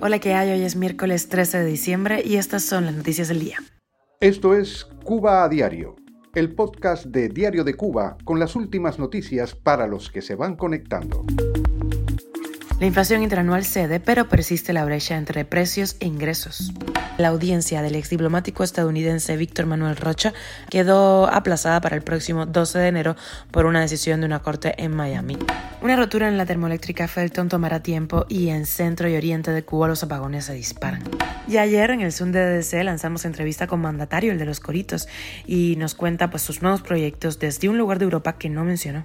Hola, ¿qué hay? Hoy es miércoles 13 de diciembre y estas son las noticias del día. Esto es Cuba a Diario, el podcast de Diario de Cuba con las últimas noticias para los que se van conectando. La inflación interanual cede, pero persiste la brecha entre precios e ingresos. La audiencia del ex diplomático estadounidense Víctor Manuel Rocha quedó aplazada para el próximo 12 de enero por una decisión de una corte en Miami. Una rotura en la termoeléctrica Felton tomará tiempo y en centro y oriente de Cuba los apagones se disparan. Y ayer en el Zoom de DDC lanzamos entrevista con mandatario, el de los Coritos, y nos cuenta pues sus nuevos proyectos desde un lugar de Europa que no mencionó.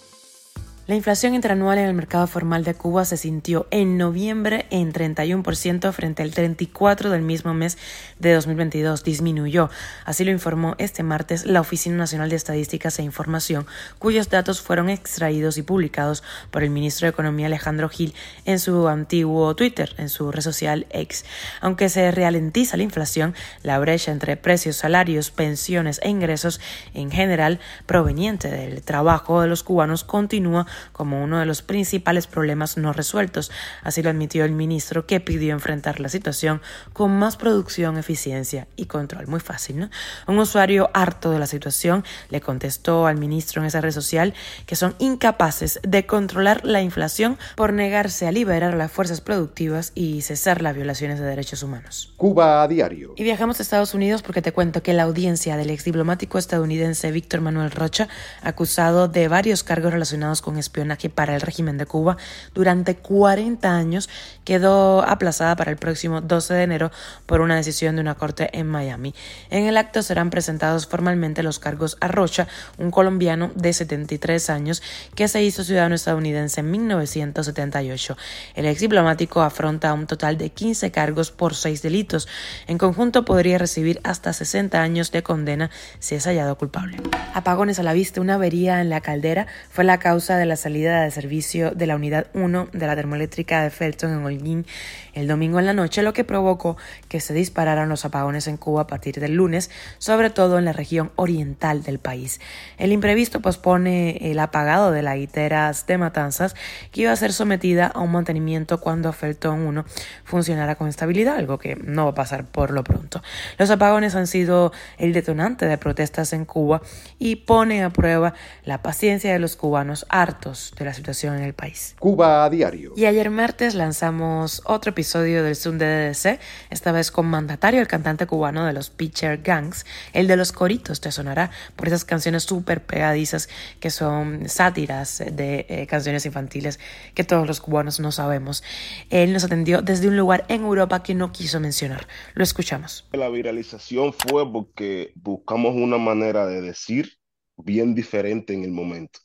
La inflación interanual en el mercado formal de Cuba se sintió en noviembre en 31% frente al 34% del mismo mes de 2022. Disminuyó. Así lo informó este martes la Oficina Nacional de Estadísticas e Información, cuyos datos fueron extraídos y publicados por el ministro de Economía Alejandro Gil en su antiguo Twitter, en su red social X. Aunque se ralentiza la inflación, la brecha entre precios, salarios, pensiones e ingresos en general proveniente del trabajo de los cubanos continúa como uno de los principales problemas no resueltos. Así lo admitió el ministro que pidió enfrentar la situación con más producción, eficiencia y control. Muy fácil, ¿no? Un usuario harto de la situación le contestó al ministro en esa red social que son incapaces de controlar la inflación por negarse a liberar a las fuerzas productivas y cesar las violaciones de derechos humanos. Cuba a diario. Y viajamos a Estados Unidos porque te cuento que la audiencia del ex diplomático estadounidense Víctor Manuel Rocha, acusado de varios cargos relacionados con espionaje para el régimen de Cuba durante 40 años quedó aplazada para el próximo 12 de enero por una decisión de una corte en Miami. En el acto serán presentados formalmente los cargos a Rocha, un colombiano de 73 años que se hizo ciudadano estadounidense en 1978. El ex diplomático afronta un total de 15 cargos por seis delitos. En conjunto podría recibir hasta 60 años de condena si es hallado culpable. Apagones a la vista, una avería en la caldera fue la causa de la salida de servicio de la unidad 1 de la termoeléctrica de Felton en Holguín el domingo en la noche, lo que provocó que se dispararan los apagones en Cuba a partir del lunes, sobre todo en la región oriental del país. El imprevisto pospone el apagado de la Guiteras de Matanzas, que iba a ser sometida a un mantenimiento cuando Felton 1 funcionara con estabilidad, algo que no va a pasar por lo pronto. Los apagones han sido el detonante de protestas en Cuba y pone a prueba la paciencia de los cubanos de la situación en el país. Cuba a diario. Y ayer martes lanzamos otro episodio del Zoom de DDC, esta vez con mandatario, el cantante cubano de los Pitcher Gangs, el de los coritos, te sonará por esas canciones súper pegadizas que son sátiras de eh, canciones infantiles que todos los cubanos no sabemos. Él nos atendió desde un lugar en Europa que no quiso mencionar. Lo escuchamos. La viralización fue porque buscamos una manera de decir bien diferente en el momento.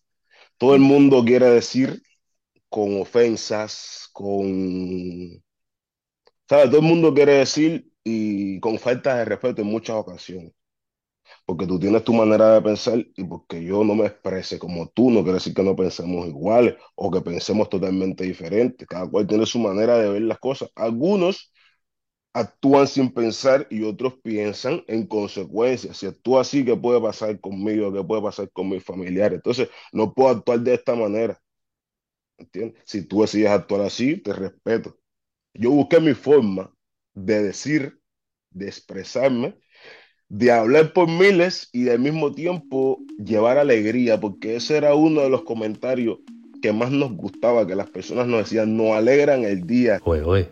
Todo el mundo quiere decir con ofensas, con... ¿Sabes? Todo el mundo quiere decir y con falta de respeto en muchas ocasiones. Porque tú tienes tu manera de pensar y porque yo no me exprese como tú, no quiere decir que no pensemos iguales o que pensemos totalmente diferentes. Cada cual tiene su manera de ver las cosas. Algunos actúan sin pensar y otros piensan en consecuencias. Si actúa así, ¿qué puede pasar conmigo? ¿Qué puede pasar con mis familiares? Entonces, no puedo actuar de esta manera. ¿Entiendes? Si tú decides actuar así, te respeto. Yo busqué mi forma de decir, de expresarme, de hablar por miles y al mismo tiempo llevar alegría, porque ese era uno de los comentarios que más nos gustaba, que las personas nos decían, no alegran el día.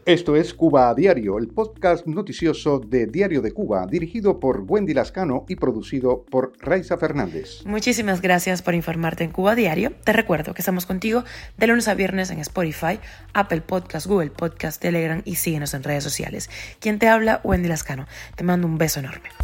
Esto es Cuba a Diario, el podcast noticioso de Diario de Cuba, dirigido por Wendy Lascano y producido por Raiza Fernández. Muchísimas gracias por informarte en Cuba Diario. Te recuerdo que estamos contigo de lunes a viernes en Spotify, Apple Podcast, Google Podcast, Telegram y síguenos en redes sociales. Quien te habla, Wendy Lascano. Te mando un beso enorme.